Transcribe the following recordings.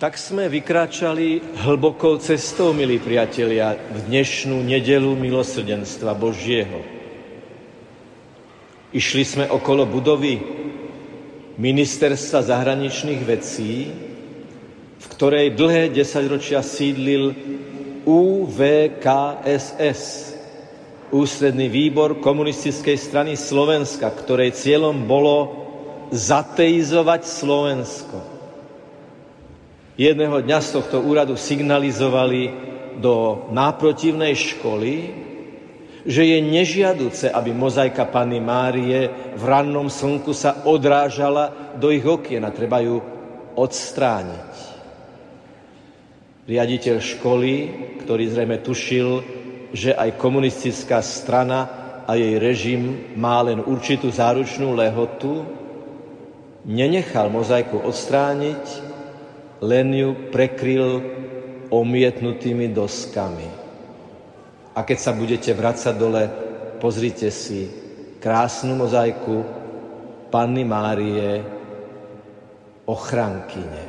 Tak sme vykračali hlbokou cestou, milí priatelia, v dnešnú nedelu milosrdenstva Božieho. Išli sme okolo budovy Ministerstva zahraničných vecí, v ktorej dlhé desaťročia sídlil UVKSS, Ústredný výbor komunistickej strany Slovenska, ktorej cieľom bolo zateizovať Slovensko jedného dňa z tohto úradu signalizovali do náprotivnej školy, že je nežiaduce, aby mozaika Panny Márie v rannom slnku sa odrážala do ich okien a treba ju odstrániť. Riaditeľ školy, ktorý zrejme tušil, že aj komunistická strana a jej režim má len určitú záručnú lehotu, nenechal mozaiku odstrániť len ju prekryl omietnutými doskami. A keď sa budete vracať dole, pozrite si krásnu mozaiku Panny Márie, ochrankyne.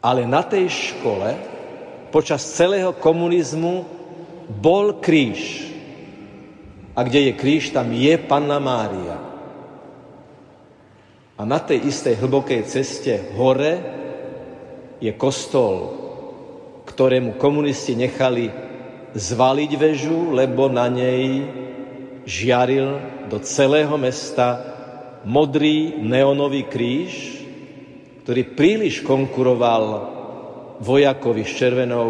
Ale na tej škole počas celého komunizmu bol kríž. A kde je kríž, tam je Panna Mária. A na tej istej hlbokej ceste hore je kostol, ktorému komunisti nechali zvaliť väžu, lebo na nej žiaril do celého mesta modrý neonový kríž, ktorý príliš konkuroval vojakovi s červenou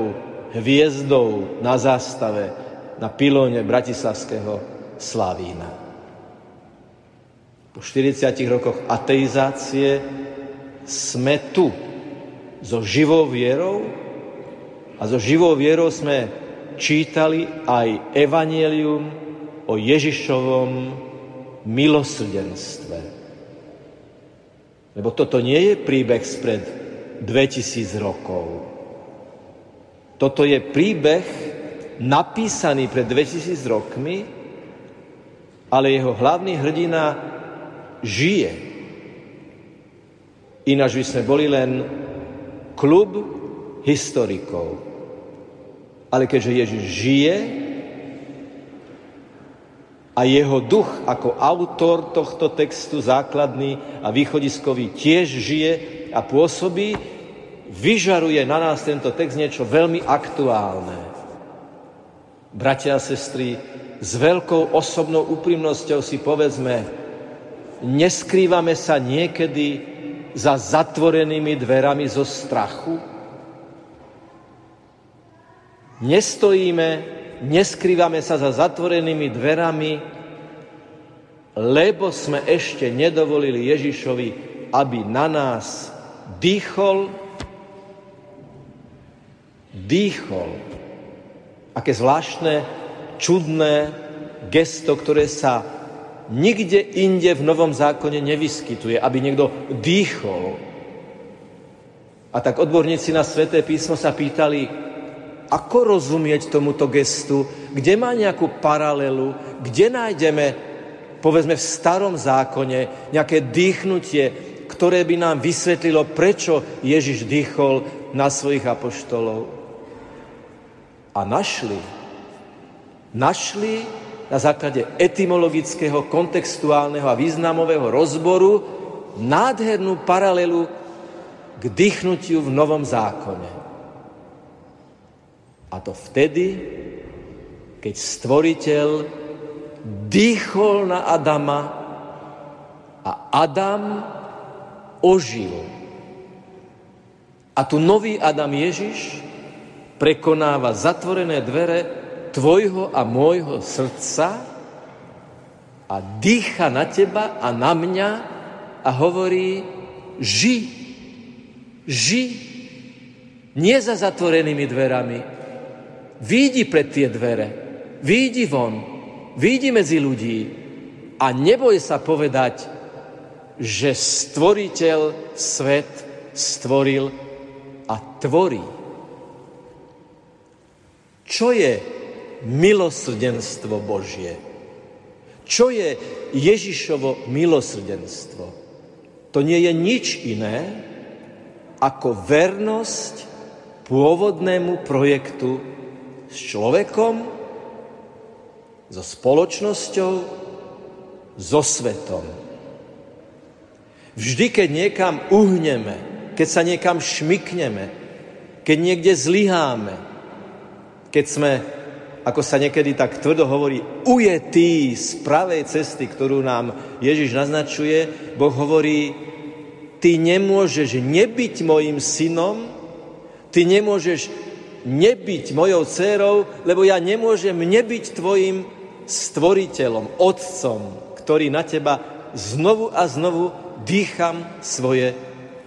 hviezdou na zástave na pilóne bratislavského Slavína. Po 40 rokoch ateizácie sme tu, so živou vierou a so živou vierou sme čítali aj evanielium o Ježišovom milosrdenstve. Lebo toto nie je príbeh spred 2000 rokov. Toto je príbeh napísaný pred 2000 rokmi, ale jeho hlavný hrdina žije. Ináč by sme boli len klub historikov. Ale keďže Ježiš žije a jeho duch ako autor tohto textu základný a východiskový tiež žije a pôsobí, vyžaruje na nás tento text niečo veľmi aktuálne. Bratia a sestry, s veľkou osobnou úprimnosťou si povedzme, neskrývame sa niekedy za zatvorenými dverami zo strachu? Nestojíme, neskrývame sa za zatvorenými dverami, lebo sme ešte nedovolili Ježišovi, aby na nás dýchol, dýchol. Aké zvláštne, čudné gesto, ktoré sa nikde inde v Novom zákone nevyskytuje, aby niekto dýchol. A tak odborníci na Sveté písmo sa pýtali, ako rozumieť tomuto gestu, kde má nejakú paralelu, kde nájdeme, povedzme v starom zákone, nejaké dýchnutie, ktoré by nám vysvetlilo, prečo Ježiš dýchol na svojich apoštolov. A našli, našli na základe etymologického, kontextuálneho a významového rozboru nádhernú paralelu k dýchnutiu v Novom zákone. A to vtedy, keď stvoriteľ dýchol na Adama a Adam ožil. A tu nový Adam Ježiš prekonáva zatvorené dvere tvojho a môjho srdca a dýcha na teba a na mňa a hovorí, ži, ži, nie za zatvorenými dverami. Výjdi pred tie dvere, výjdi von, výjdi medzi ľudí a neboj sa povedať, že stvoriteľ svet stvoril a tvorí. Čo je milosrdenstvo Božie. Čo je Ježišovo milosrdenstvo? To nie je nič iné, ako vernosť pôvodnému projektu s človekom, so spoločnosťou, so svetom. Vždy, keď niekam uhneme, keď sa niekam šmikneme, keď niekde zlyháme, keď sme, ako sa niekedy tak tvrdo hovorí, ujetí z pravej cesty, ktorú nám Ježiš naznačuje, Boh hovorí, ty nemôžeš nebyť mojim synom, ty nemôžeš nebyť mojou dcerou, lebo ja nemôžem nebyť tvojim stvoriteľom, otcom, ktorý na teba znovu a znovu dýcham svoje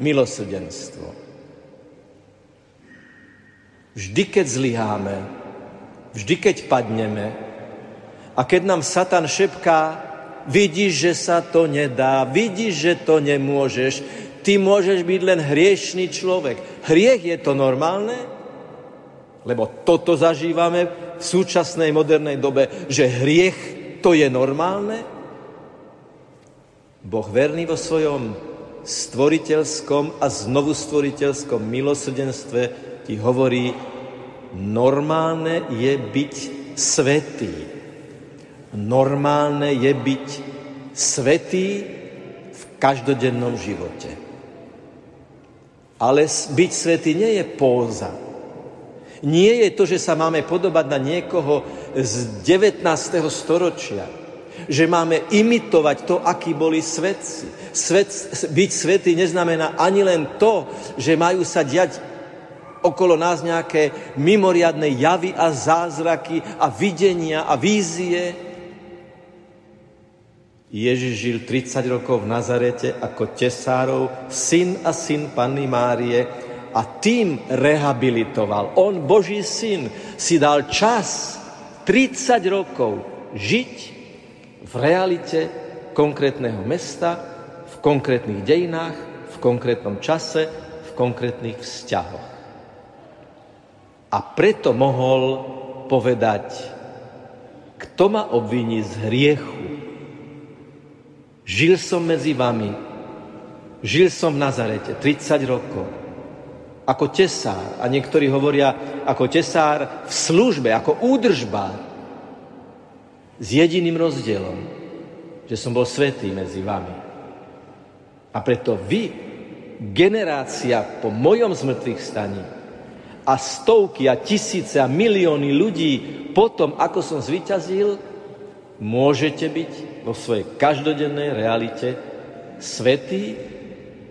milosrdenstvo. Vždy, keď zlyháme, vždy, keď padneme a keď nám Satan šepká, vidíš, že sa to nedá, vidíš, že to nemôžeš, ty môžeš byť len hriešný človek. Hriech je to normálne? Lebo toto zažívame v súčasnej modernej dobe, že hriech to je normálne? Boh verný vo svojom stvoriteľskom a znovu stvoriteľskom milosrdenstve ti hovorí, normálne je byť svetý. Normálne je byť svetý v každodennom živote. Ale byť svetý nie je póza. Nie je to, že sa máme podobať na niekoho z 19. storočia že máme imitovať to, akí boli svetci. Svet, byť svetý neznamená ani len to, že majú sa diať okolo nás nejaké mimoriadne javy a zázraky a videnia a vízie. Ježiš žil 30 rokov v Nazarete ako tesárov, syn a syn Panny Márie a tým rehabilitoval. On, Boží syn, si dal čas 30 rokov žiť v realite konkrétneho mesta, v konkrétnych dejinách, v konkrétnom čase, v konkrétnych vzťahoch. A preto mohol povedať, kto ma obviní z hriechu. Žil som medzi vami, žil som v Nazarete 30 rokov, ako tesár, a niektorí hovoria ako tesár v službe, ako údržbár, s jediným rozdielom, že som bol svetý medzi vami. A preto vy, generácia po mojom zmrtvých staní a stovky a tisíce a milióny ľudí potom, ako som zvyťazil, môžete byť vo svojej každodennej realite svetý,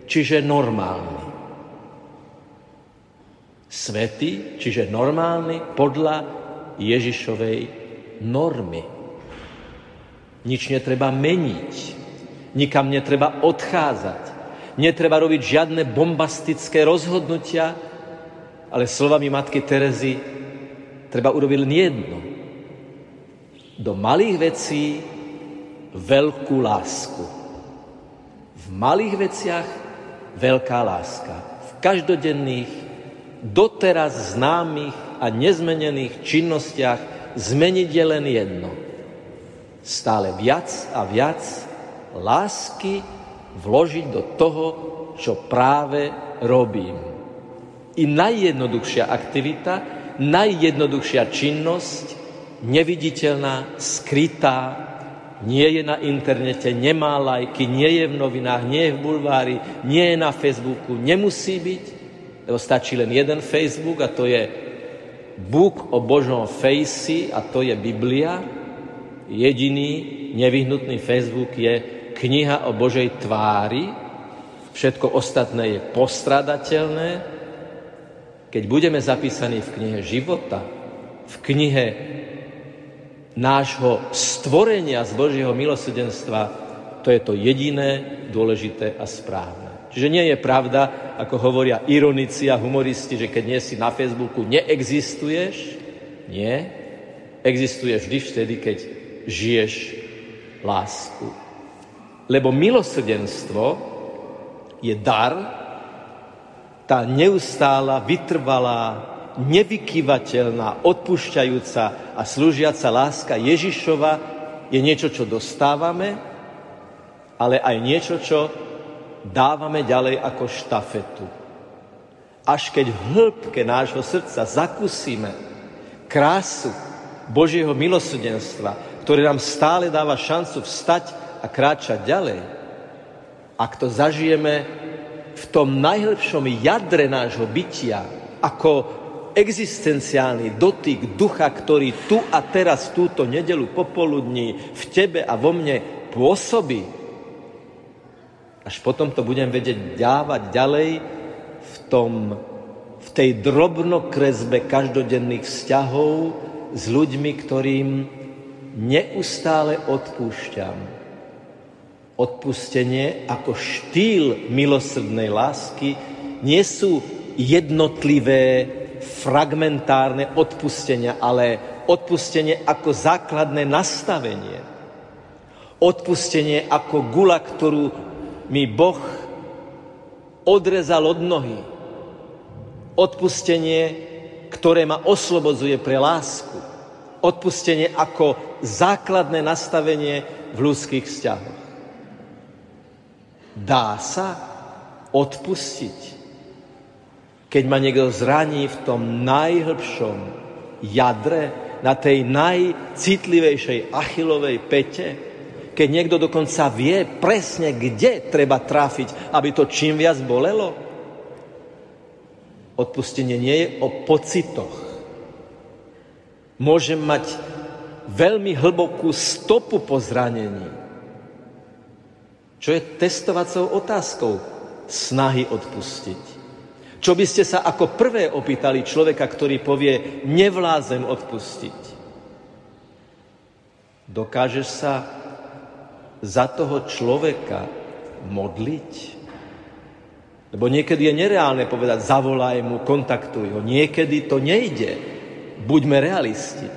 čiže normálny. Svetý, čiže normálny podľa Ježišovej normy. Nič netreba meniť, nikam netreba odchádzať, netreba robiť žiadne bombastické rozhodnutia, ale slovami matky Terezy treba urobiť len jedno. Do malých vecí veľkú lásku. V malých veciach veľká láska. V každodenných, doteraz známych a nezmenených činnostiach zmeniť je len jedno – stále viac a viac lásky vložiť do toho, čo práve robím. I najjednoduchšia aktivita, najjednoduchšia činnosť, neviditeľná, skrytá, nie je na internete, nemá lajky, nie je v novinách, nie je v bulvári, nie je na Facebooku, nemusí byť, lebo stačí len jeden Facebook a to je Book o Božom fejsi a to je Biblia, Jediný nevyhnutný Facebook je kniha o Božej tvári, všetko ostatné je postradateľné. Keď budeme zapísaní v knihe života, v knihe nášho stvorenia z Božieho milosrdenstva, to je to jediné, dôležité a správne. Čiže nie je pravda, ako hovoria ironici a humoristi, že keď nie si na Facebooku, neexistuješ. Nie. Existuješ vždy vtedy, keď žiješ lásku. Lebo milosrdenstvo je dar, tá neustála, vytrvalá, nevykyvateľná, odpúšťajúca a slúžiaca láska Ježišova je niečo, čo dostávame, ale aj niečo, čo dávame ďalej ako štafetu. Až keď v hĺbke nášho srdca zakúsime krásu Božieho milosrdenstva, ktoré nám stále dáva šancu vstať a kráčať ďalej, ak to zažijeme v tom najhlbšom jadre nášho bytia, ako existenciálny dotyk ducha, ktorý tu a teraz, túto nedelu popoludní v tebe a vo mne pôsobí, až potom to budem vedieť dávať ďalej v, tom, v tej drobnokresbe každodenných vzťahov s ľuďmi, ktorým neustále odpúšťam odpustenie ako štýl milosrdnej lásky nie sú jednotlivé fragmentárne odpustenia, ale odpustenie ako základné nastavenie. Odpustenie ako gula, ktorú mi Boh odrezal od nohy. Odpustenie, ktoré ma oslobodzuje pre lásku. Odpustenie ako základné nastavenie v ľudských vzťahoch. Dá sa odpustiť, keď ma niekto zraní v tom najhlbšom jadre, na tej najcitlivejšej achilovej pete, keď niekto dokonca vie presne, kde treba trafiť, aby to čím viac bolelo? Odpustenie nie je o pocitoch. Môžem mať veľmi hlbokú stopu po zranení čo je testovacou otázkou snahy odpustiť. Čo by ste sa ako prvé opýtali človeka, ktorý povie, nevlázem odpustiť? Dokážeš sa za toho človeka modliť? Lebo niekedy je nereálne povedať, zavolaj mu, kontaktuj ho. Niekedy to nejde. Buďme realisti.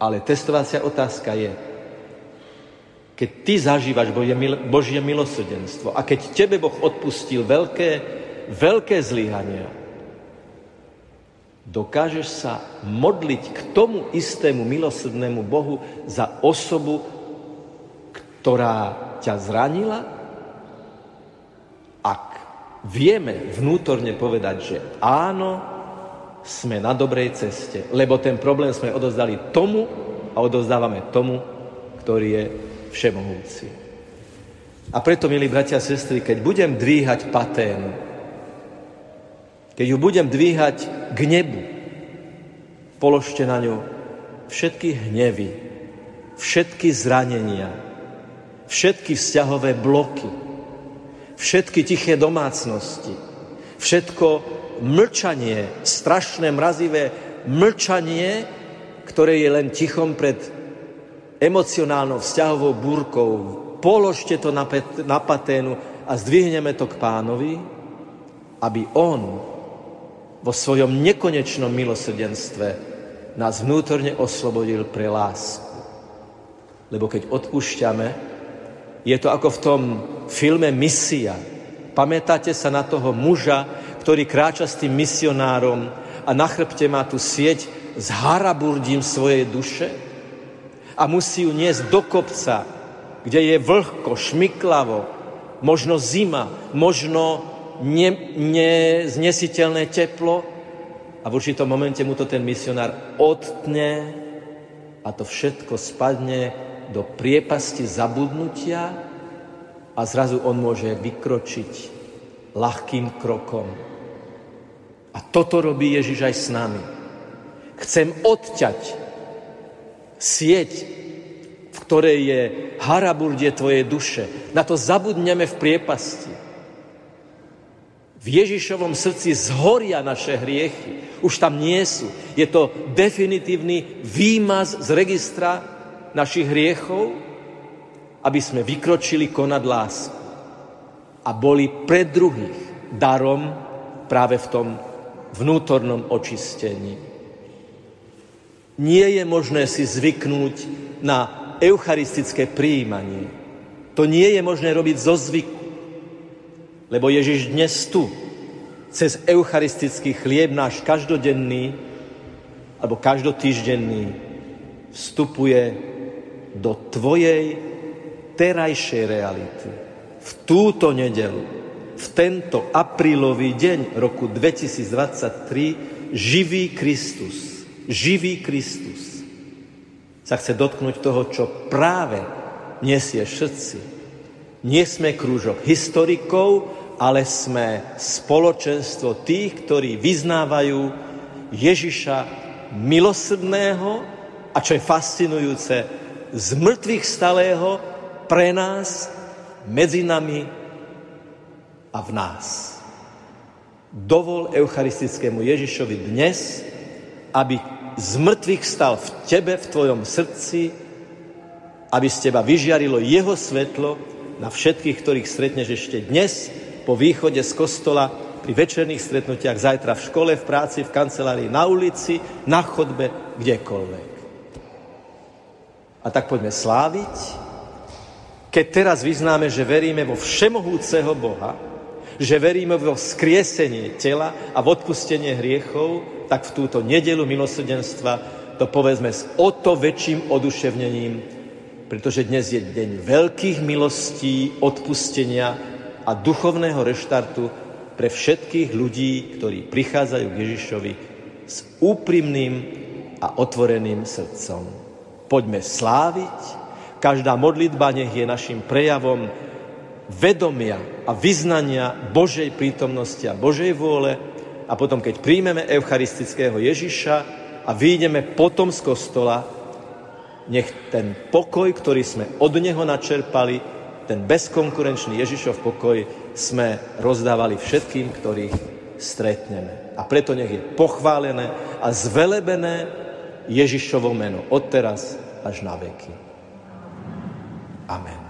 Ale testovacia otázka je, keď ty zažívaš Božie milosrdenstvo a keď tebe Boh odpustil veľké, veľké zlyhania, dokážeš sa modliť k tomu istému milosrdnému Bohu za osobu, ktorá ťa zranila? Ak vieme vnútorne povedať, že áno, sme na dobrej ceste, lebo ten problém sme odozdali tomu a odozdávame tomu, ktorý je všemohúci. A preto, milí bratia a sestry, keď budem dvíhať paténu, keď ju budem dvíhať k nebu, položte na ňu všetky hnevy, všetky zranenia, všetky vzťahové bloky, všetky tiché domácnosti, všetko mlčanie, strašné, mrazivé mlčanie, ktoré je len tichom pred emocionálnou vzťahovou búrkou, položte to na, pet, na paténu a zdvihneme to k pánovi, aby on vo svojom nekonečnom milosrdenstve nás vnútorne oslobodil pre lásku. Lebo keď odpúšťame, je to ako v tom filme Misia. Pamätáte sa na toho muža, ktorý kráča s tým misionárom a na chrbte má tú sieť s haraburdím svojej duše? A musí ju niesť do kopca, kde je vlhko, šmiklavo, možno zima, možno ne, neznesiteľné teplo a v určitom momente mu to ten misionár odtne a to všetko spadne do priepasti zabudnutia a zrazu on môže vykročiť ľahkým krokom. A toto robí Ježiš aj s nami. Chcem odťať sieť, v ktorej je haraburdie tvojej duše. Na to zabudneme v priepasti. V Ježišovom srdci zhoria naše hriechy. Už tam nie sú. Je to definitívny výmaz z registra našich hriechov, aby sme vykročili konať lásku a boli pre druhých darom práve v tom vnútornom očistení. Nie je možné si zvyknúť na eucharistické príjmanie. To nie je možné robiť zo zvyku. Lebo Ježiš dnes tu, cez eucharistický chlieb náš každodenný alebo každotýždenný, vstupuje do tvojej terajšej reality. V túto nedelu, v tento aprílový deň roku 2023 živý Kristus, živý Kristus sa chce dotknúť toho, čo práve nesie všetci. Nie sme krúžok historikov, ale sme spoločenstvo tých, ktorí vyznávajú Ježiša milosrdného a čo je fascinujúce, z mŕtvych stalého pre nás, medzi nami a v nás. Dovol eucharistickému Ježišovi dnes, aby z mŕtvych stal v tebe, v tvojom srdci, aby z teba vyžiarilo jeho svetlo na všetkých, ktorých stretneš ešte dnes, po východe z kostola, pri večerných stretnutiach, zajtra v škole, v práci, v kancelárii, na ulici, na chodbe, kdekoľvek. A tak poďme sláviť, keď teraz vyznáme, že veríme vo všemohúceho Boha, že veríme vo skriesenie tela a v odpustenie hriechov, tak v túto nedelu milosrdenstva to povedzme s o to väčším oduševnením, pretože dnes je deň veľkých milostí, odpustenia a duchovného reštartu pre všetkých ľudí, ktorí prichádzajú k Ježišovi s úprimným a otvoreným srdcom. Poďme sláviť, každá modlitba nech je našim prejavom vedomia a vyznania Božej prítomnosti a Božej vôle a potom, keď príjmeme eucharistického Ježiša a vyjdeme potom z kostola, nech ten pokoj, ktorý sme od Neho načerpali, ten bezkonkurenčný Ježišov pokoj sme rozdávali všetkým, ktorých stretneme. A preto nech je pochválené a zvelebené Ježišovo meno od teraz až na veky. Amen.